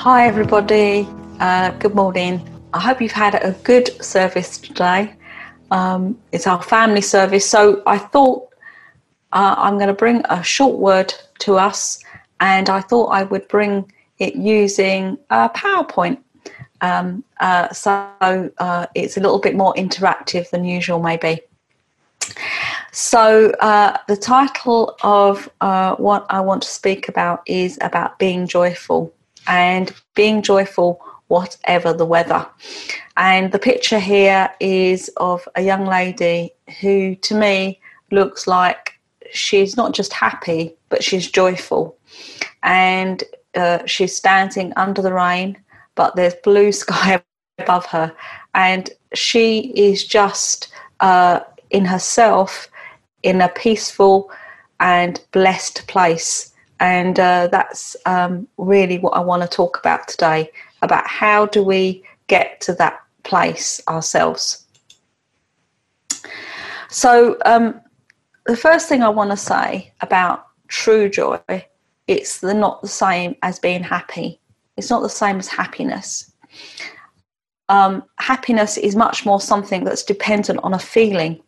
Hi, everybody. Uh, good morning. I hope you've had a good service today. Um, it's our family service, so I thought uh, I'm going to bring a short word to us, and I thought I would bring it using PowerPoint. Um, uh, so uh, it's a little bit more interactive than usual, maybe. So, uh, the title of what I want to speak about is about being joyful and being joyful whatever the weather. And the picture here is of a young lady who, to me, looks like she's not just happy, but she's joyful. And uh, she's standing under the rain, but there's blue sky above her. And she is just uh, in herself in a peaceful and blessed place. And uh, that's um, really what I want to talk about today about how do we get to that place ourselves. So, um, the first thing I want to say about true joy, it's the, not the same as being happy. It's not the same as happiness. Um, happiness is much more something that's dependent on a feeling.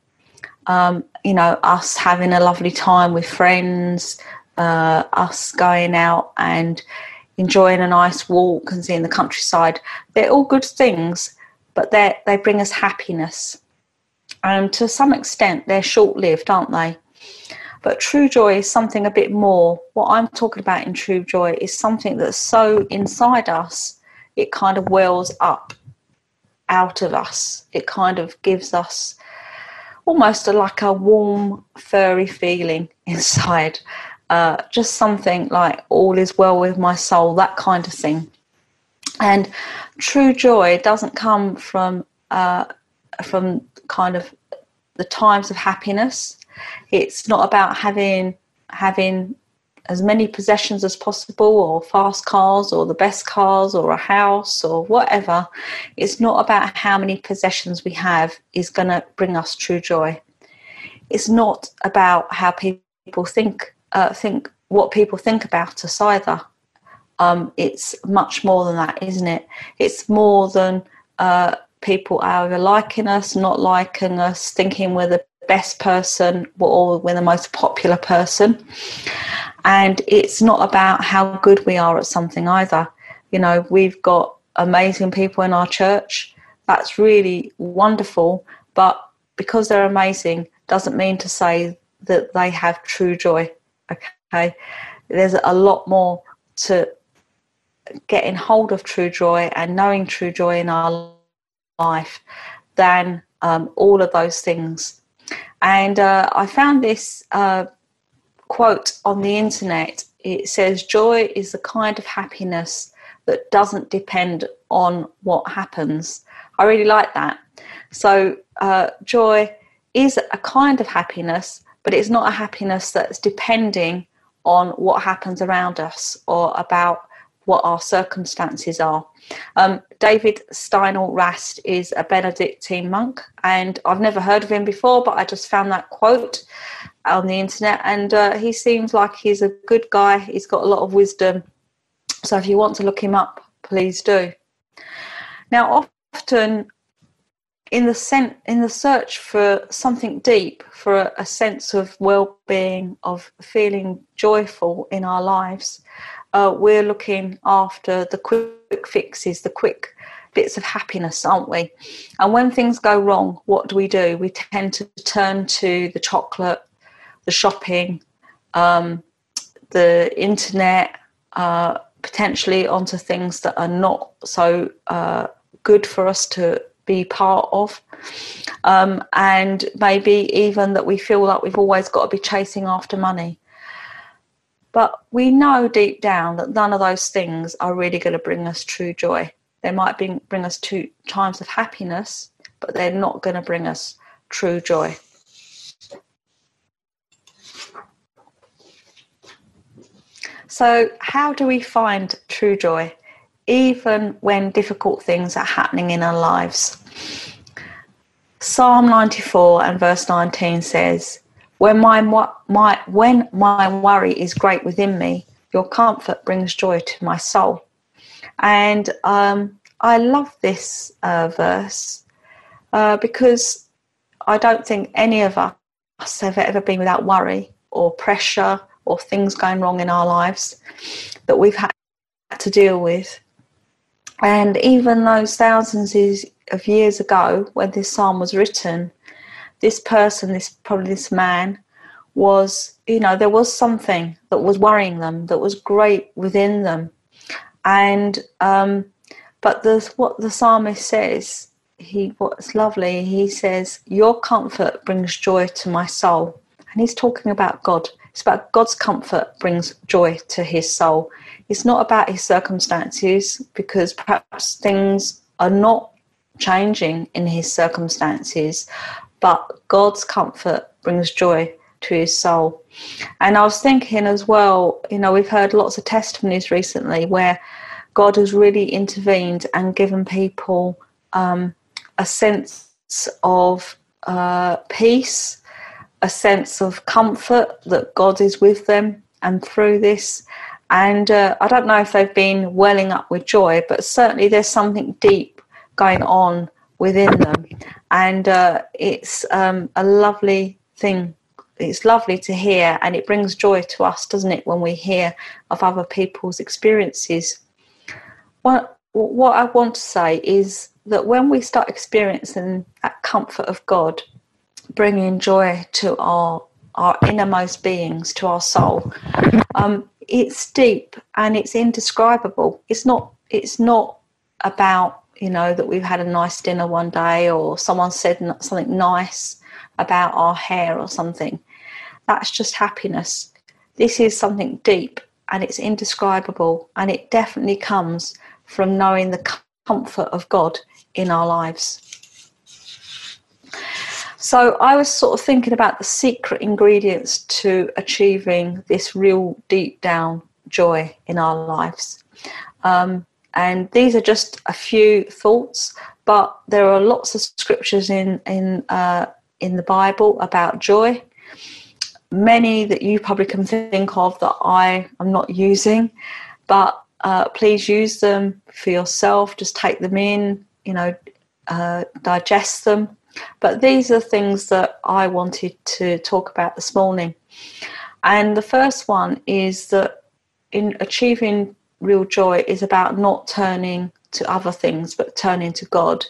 Um, you know, us having a lovely time with friends, uh, us going out and enjoying a nice walk and seeing the countryside. They're all good things, but they they bring us happiness. And to some extent, they're short lived, aren't they? But true joy is something a bit more. What I'm talking about in true joy is something that's so inside us, it kind of wells up out of us. It kind of gives us almost a, like a warm, furry feeling inside. Uh, just something like all is well with my soul, that kind of thing. And true joy doesn't come from uh, from kind of the times of happiness. It's not about having having as many possessions as possible or fast cars or the best cars or a house or whatever. It's not about how many possessions we have is going to bring us true joy. It's not about how people think uh, think what people think about us either. Um, it's much more than that, isn't it? It's more than uh, people either liking us, not liking us, thinking we're the best person or we're the most popular person. And it's not about how good we are at something either. You know, we've got amazing people in our church. That's really wonderful. But because they're amazing doesn't mean to say that they have true joy. Okay. There's a lot more to getting hold of true joy and knowing true joy in our life than um, all of those things. And uh, I found this uh, quote on the internet. It says, Joy is the kind of happiness that doesn't depend on what happens. I really like that. So, uh, joy is a kind of happiness, but it's not a happiness that's depending on what happens around us or about what our circumstances are. Um, David Steindl Rast is a Benedictine monk, and I've never heard of him before, but I just found that quote on the internet, and uh, he seems like he's a good guy. He's got a lot of wisdom. So if you want to look him up, please do. Now, often in the sen- in the search for something deep, for a, a sense of well-being, of feeling joyful in our lives, uh, we're looking after the quick fixes, the quick bits of happiness, aren't we? And when things go wrong, what do we do? We tend to turn to the chocolate, the shopping, um, the internet, uh, potentially onto things that are not so uh, good for us to be part of. Um, and maybe even that we feel like we've always got to be chasing after money. But we know deep down that none of those things are really going to bring us true joy. They might bring, bring us to times of happiness, but they're not going to bring us true joy. So, how do we find true joy? even when difficult things are happening in our lives. Psalm 94 and verse 19 says, when my, my, when my worry is great within me, your comfort brings joy to my soul. And um, I love this uh, verse uh, because I don't think any of us have ever been without worry or pressure or things going wrong in our lives that we've had to deal with. And even those thousands of years ago, when this psalm was written, this person, this probably this man, was you know there was something that was worrying them, that was great within them, and um, but the what the psalmist says, he what's lovely, he says, "Your comfort brings joy to my soul," and he's talking about God. It's about God's comfort brings joy to his soul. It's not about his circumstances because perhaps things are not changing in his circumstances, but God's comfort brings joy to his soul. And I was thinking as well, you know, we've heard lots of testimonies recently where God has really intervened and given people um, a sense of uh, peace, a sense of comfort that God is with them and through this. And uh, I don't know if they've been welling up with joy, but certainly there's something deep going on within them. And uh, it's um, a lovely thing. It's lovely to hear, and it brings joy to us, doesn't it, when we hear of other people's experiences. What, what I want to say is that when we start experiencing that comfort of God, bringing joy to our our innermost beings, to our soul, um, it's deep and it's indescribable. It's not. It's not about you know, that we've had a nice dinner one day or someone said something nice about our hair or something. That's just happiness. This is something deep and it's indescribable and it definitely comes from knowing the comfort of God in our lives. So I was sort of thinking about the secret ingredients to achieving this real deep down joy in our lives. Um, and these are just a few thoughts, but there are lots of scriptures in in uh, in the Bible about joy. Many that you probably can think of that I am not using, but uh, please use them for yourself. Just take them in, you know, uh, digest them. But these are things that I wanted to talk about this morning. And the first one is that in achieving real joy is about not turning to other things but turning to God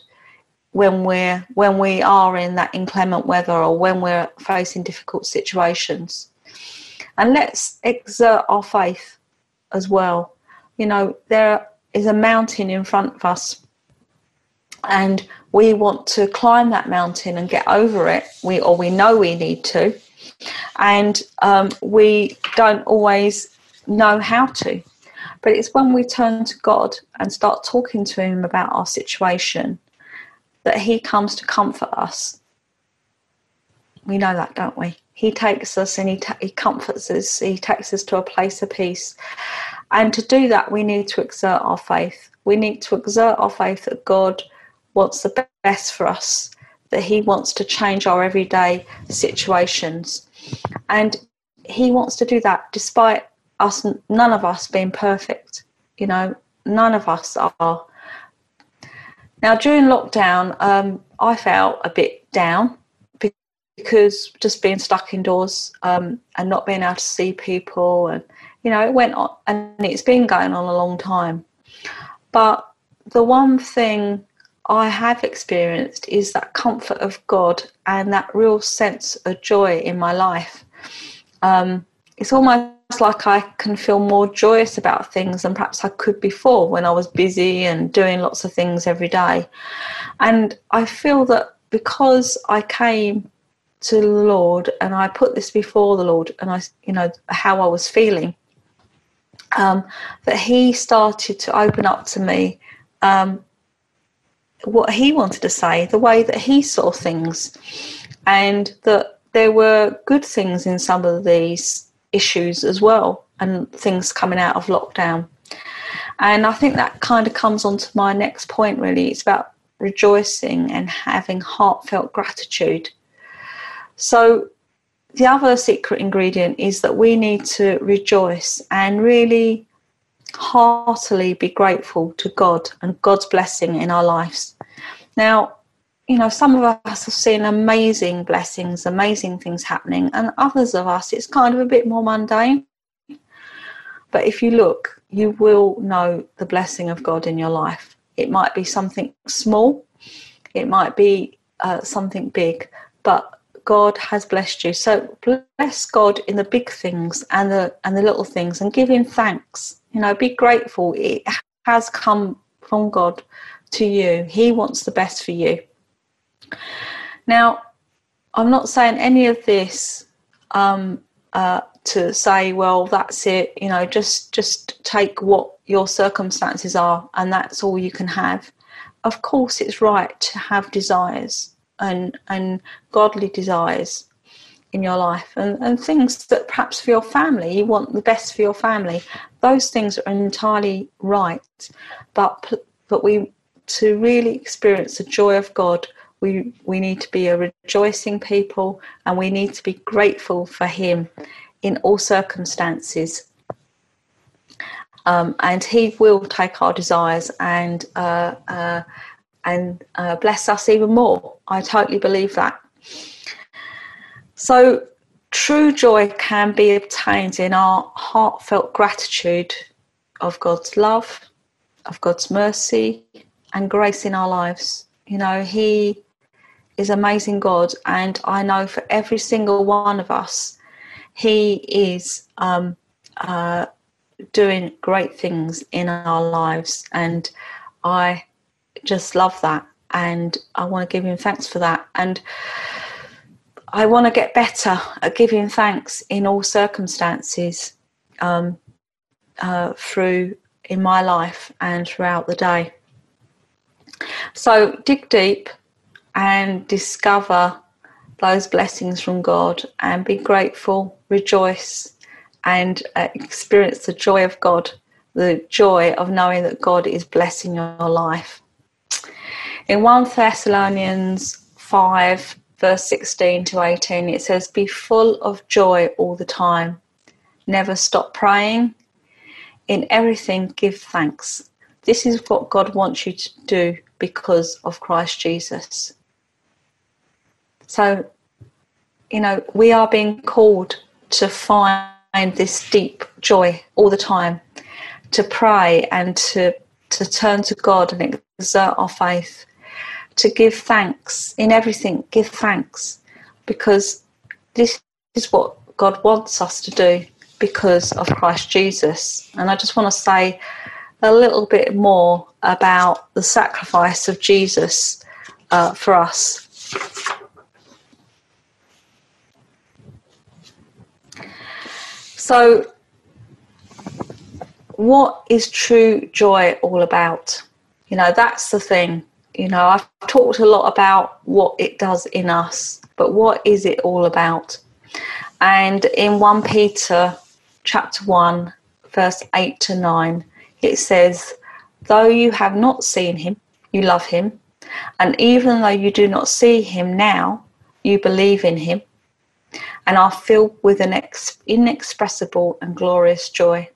when we're when we are in that inclement weather or when we're facing difficult situations. And let's exert our faith as well. You know, there is a mountain in front of us and we want to climb that mountain and get over it. We or we know we need to, and um, we don't always know how to. But it's when we turn to God and start talking to Him about our situation that He comes to comfort us. We know that, don't we? He takes us and he, ta- he comforts us, He takes us to a place of peace. And to do that, we need to exert our faith. We need to exert our faith that God wants the best for us, that He wants to change our everyday situations. And He wants to do that despite us, none of us being perfect. You know, none of us are. Now, during lockdown, um, I felt a bit down because just being stuck indoors um, and not being able to see people, and you know, it went on, and it's been going on a long time. But the one thing I have experienced is that comfort of God and that real sense of joy in my life. Um, it's almost like I can feel more joyous about things than perhaps I could before when I was busy and doing lots of things every day. And I feel that because I came to the Lord and I put this before the Lord and I, you know, how I was feeling, um, that He started to open up to me um, what He wanted to say, the way that He saw things, and that there were good things in some of these issues as well and things coming out of lockdown. And I think that kind of comes on to my next point really. It's about rejoicing and having heartfelt gratitude. So, the other secret ingredient is that we need to rejoice and really heartily be grateful to God and God's blessing in our lives. Now, you know, some of us have seen amazing blessings, amazing things happening, and others of us, it's kind of a bit more mundane. But if you look, you will know the blessing of God in your life. It might be something small, it might be uh, something big, but God has blessed you. So bless God in the big things and the and the little things, and give Him thanks. You know, be grateful. It has come from God to you. He wants the best for you. Now, I'm not saying any of this um, uh, to say, well, that's it. You know, just just take what your circumstances are, and that's all you can have. Of course, it's right to have desires and and godly desires in your life and, and things that perhaps for your family you want the best for your family those things are entirely right but but we to really experience the joy of god we we need to be a rejoicing people and we need to be grateful for him in all circumstances um, and he will take our desires and uh, uh, and uh, bless us even more. I totally believe that. So, true joy can be obtained in our heartfelt gratitude of God's love, of God's mercy, and grace in our lives. You know, He is amazing God, and I know for every single one of us, He is um, uh, doing great things in our lives, and I just love that. And I want to give him thanks for that. And I want to get better at giving thanks in all circumstances um, uh, through in my life and throughout the day. So dig deep and discover those blessings from God and be grateful, rejoice, and uh, experience the joy of God, the joy of knowing that God is blessing your life. In 1 Thessalonians 5, verse 16 to 18, it says, Be full of joy all the time. Never stop praying. In everything, give thanks. This is what God wants you to do because of Christ Jesus. So, you know, we are being called to find this deep joy all the time, to pray and to, to turn to God and exert our faith to give thanks in everything. Give thanks because this is what God wants us to do because of Christ Jesus. And I just want to say a little bit more about the sacrifice of Jesus uh, for us. So, what is true joy all about? You know, that's the thing. You know, I've talked a lot about what it does in us, but what is it all about? And in 1 Peter chapter 1, verse 8 to 9, it says, Though you have not seen him, you love him. And even though you do not see him now, you believe in him and are filled with an inexpressible and glorious joy.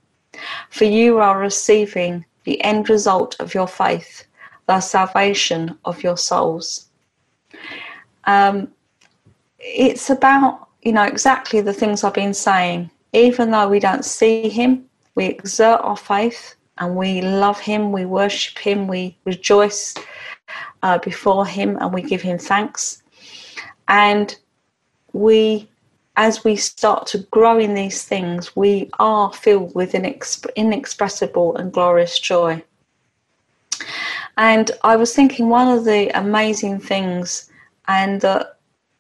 For you are receiving the end result of your faith the salvation of your souls. Um, it's about, you know, exactly the things I've been saying. Even though we don't see Him, we exert our faith and we love Him, we worship Him, we rejoice uh, before Him, and we give Him thanks. And we, as we start to grow in these things, we are filled with an inexpressible and glorious joy. And I was thinking one of the amazing things, and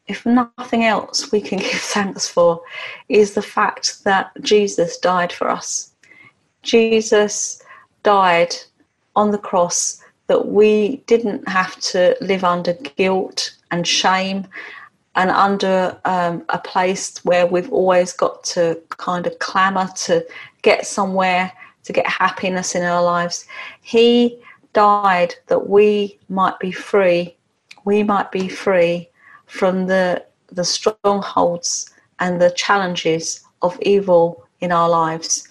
if nothing else we can give thanks for, is the fact that Jesus died for us. Jesus died on the cross that we didn't have to live under guilt and shame and under um, a place where we've always got to kind of clamour to get somewhere, to get happiness in our lives. He died that we might be free, we might be free from the, the strongholds and the challenges of evil in our lives.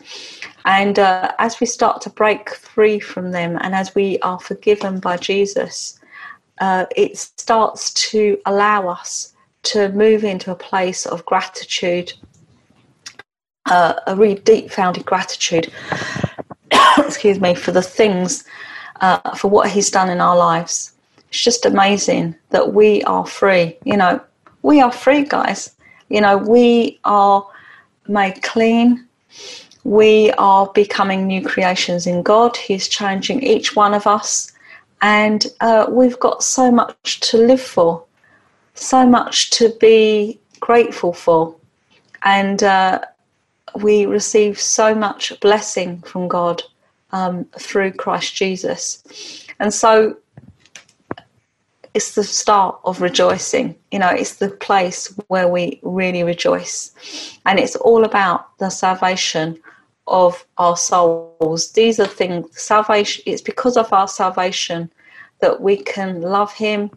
And uh, as we start to break free from them and as we are forgiven by Jesus, uh, it starts to allow us to move into a place of gratitude, uh, a really deep founded gratitude, excuse me, for the things, uh, for what He's done in our lives. It's just amazing that we are free. You know, we are free, guys. You know, we are made clean. We are becoming new creations in God. He's changing each one of us. And uh, we've got so much to live for, so much to be grateful for. And uh, we receive so much blessing from God um, through Christ Jesus. And so it's the start of rejoicing. You know, it's the place where we really rejoice. And it's all about the salvation of our souls. These are things, salvation, it's because of our salvation that we can love Him,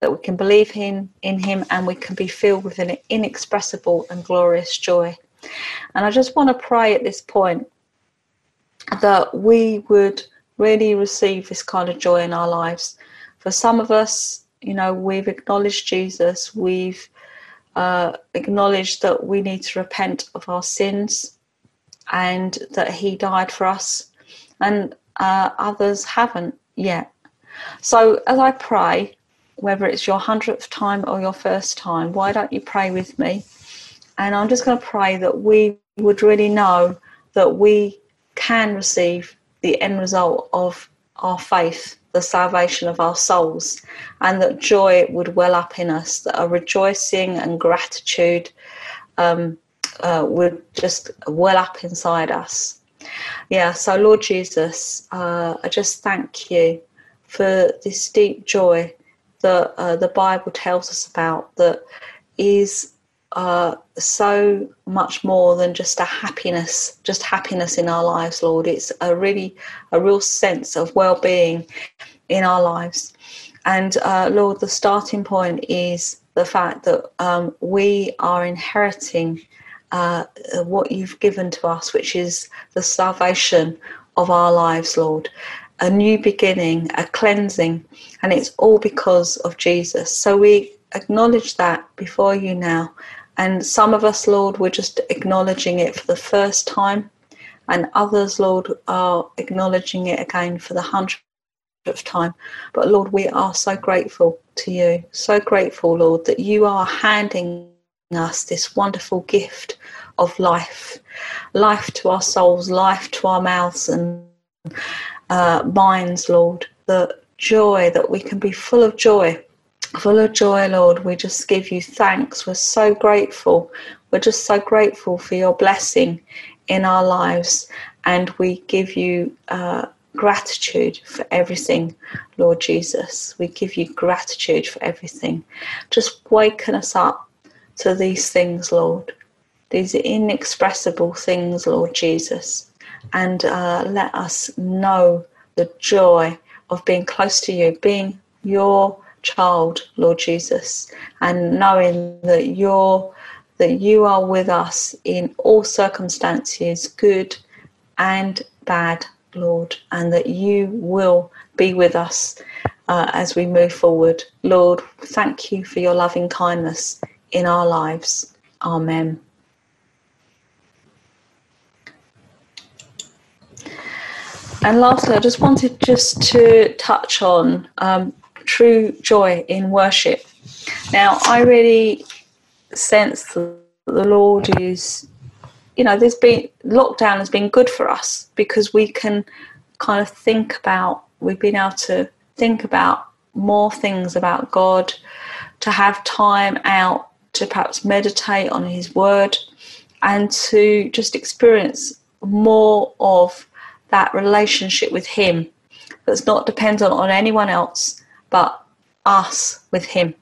that we can believe him, in Him, and we can be filled with an inexpressible and glorious joy. And I just want to pray at this point that we would really receive this kind of joy in our lives. For some of us, you know, we've acknowledged Jesus, we've uh, acknowledged that we need to repent of our sins and that He died for us, and uh, others haven't yet. So, as I pray, whether it's your hundredth time or your first time, why don't you pray with me? And I'm just going to pray that we would really know that we can receive the end result of our faith the salvation of our souls, and that joy would well up in us, that a rejoicing and gratitude um, uh, would just well up inside us. Yeah, so Lord Jesus, uh, I just thank you for this deep joy that uh, the Bible tells us about that is uh, so much more than just a happiness, just happiness in our lives, Lord. It's a really, a real sense of well-being in our lives. And uh, Lord, the starting point is the fact that um, we are inheriting uh, what you've given to us, which is the salvation of our lives, Lord. A new beginning, a cleansing, and it's all because of Jesus. So we acknowledge that before you now and some of us, Lord, we're just acknowledging it for the first time. And others, Lord, are acknowledging it again for the hundredth time. But Lord, we are so grateful to you. So grateful, Lord, that you are handing us this wonderful gift of life life to our souls, life to our mouths and uh, minds, Lord. The joy that we can be full of joy full of joy, Lord. We just give you thanks. We're so grateful. We're just so grateful for your blessing in our lives. And we give you uh, gratitude for everything, Lord Jesus. We give you gratitude for everything. Just waken us up to these things, Lord. These inexpressible things, Lord Jesus. And uh, let us know the joy of being close to you, being your child, Lord Jesus, and knowing that you're that you are with us in all circumstances, good and bad, Lord, and that you will be with us uh, as we move forward. Lord, thank you for your loving kindness in our lives. Amen. And lastly, I just wanted just to touch on um, true joy in worship. Now, I really sense that the Lord is, you know, there's been lockdown has been good for us because we can kind of think about, we've been able to think about more things about God, to have time out to perhaps meditate on His Word, and to just experience more of that relationship with Him that's not dependent on anyone else but us with Him.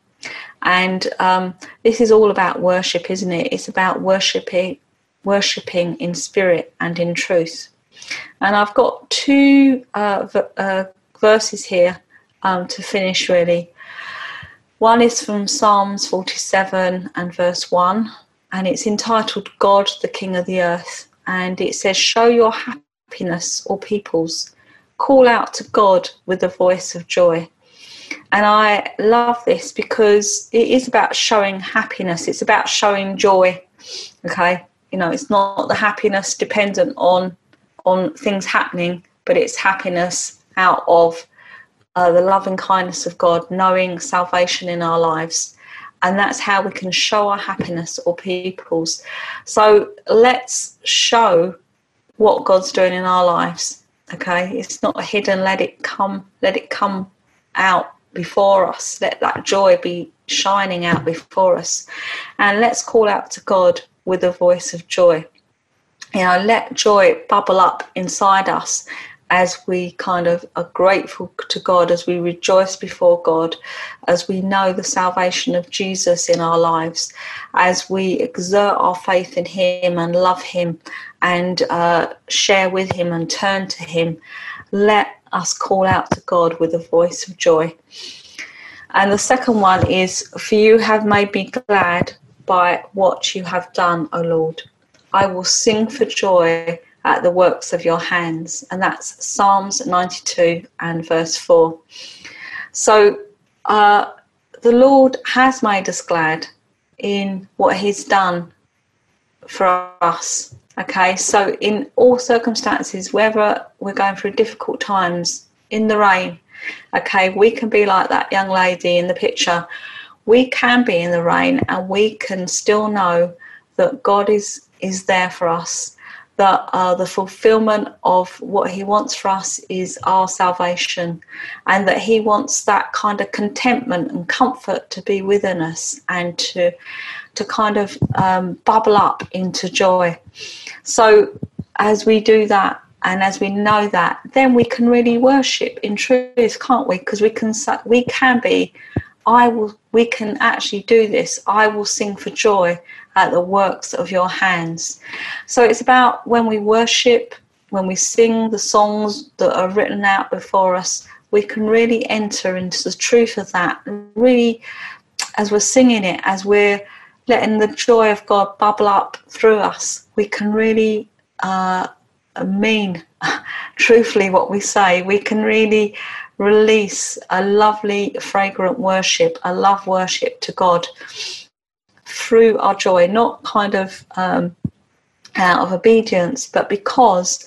And um, this is all about worship, isn't it? It's about worshiping, worshiping in spirit and in truth. And I've got two uh, v- uh, verses here um, to finish, really. One is from Psalms 47 and verse 1, and it's entitled God, the King of the Earth. and it says, Show your happiness, all peoples. Call out to God with a voice of joy. And I love this because it is about showing happiness, it's about showing joy. Okay, you know, it's not the happiness dependent on on things happening, but it's happiness out of uh, the love and kindness of God, knowing salvation in our lives. And that's how we can show our happiness or people's. So let's show what God's doing in our lives. Okay, it's not hidden. Let it come. Let it come out before us. Let that joy be shining out before us, and let's call out to God with a voice of joy. You know, let joy bubble up inside us as we kind of are grateful to God, as we rejoice before God, as we know the salvation of Jesus in our lives, as we exert our faith in Him and love Him and uh, share with Him and turn to Him, let us call out to God with a voice of joy. And the second one is, For you have made me glad by what you have done, O Lord. I will sing for joy at the works of your hands. And that's Psalms 92 and verse 4. So uh, the Lord has made us glad in what He's done for us. Okay, so in all circumstances, whether we're going through difficult times, in the rain, okay, we can be like that young lady in the picture. We can be in the rain and we can still know that God is, is there for us that uh, the fulfillment of what he wants for us is our salvation and that he wants that kind of contentment and comfort to be within us and to to kind of um, bubble up into joy. So as we do that and as we know that then we can really worship in truth can't we? Because we can we can be i will we can actually do this i will sing for joy at the works of your hands. So it's about when we worship, when we sing the songs that are written out before us, we can really enter into the truth of that. Really, as we're singing it, as we're letting the joy of God bubble up through us, we can really uh, mean truthfully what we say. We can really release a lovely, fragrant worship, a love worship to God through our joy, not kind of um, out of obedience, but because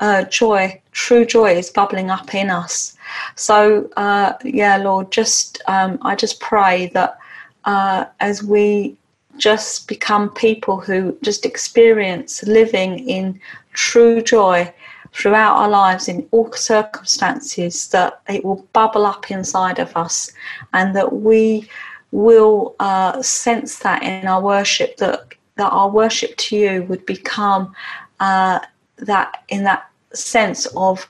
uh, joy, true joy, is bubbling up in us. So, uh, yeah, Lord, just um, I just pray that uh, as we just become people who just experience living in true joy throughout our lives in all circumstances, that it will bubble up inside of us, and that we will uh, sense that in our worship that that our worship to you would become uh, that in that sense of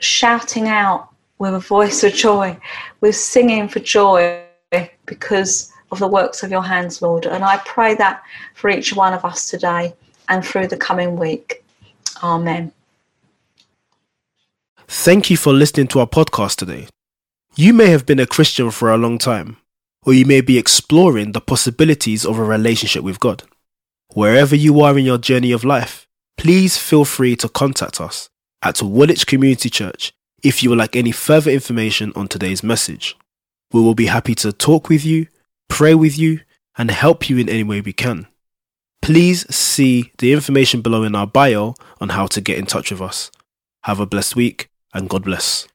shouting out with a voice of joy, with singing for joy because of the works of your hands, Lord. And I pray that for each one of us today and through the coming week. Amen. Thank you for listening to our podcast today. You may have been a Christian for a long time or you may be exploring the possibilities of a relationship with God. Wherever you are in your journey of life, please feel free to contact us at Woolwich Community Church if you would like any further information on today's message. We will be happy to talk with you, pray with you, and help you in any way we can. Please see the information below in our bio on how to get in touch with us. Have a blessed week and God bless.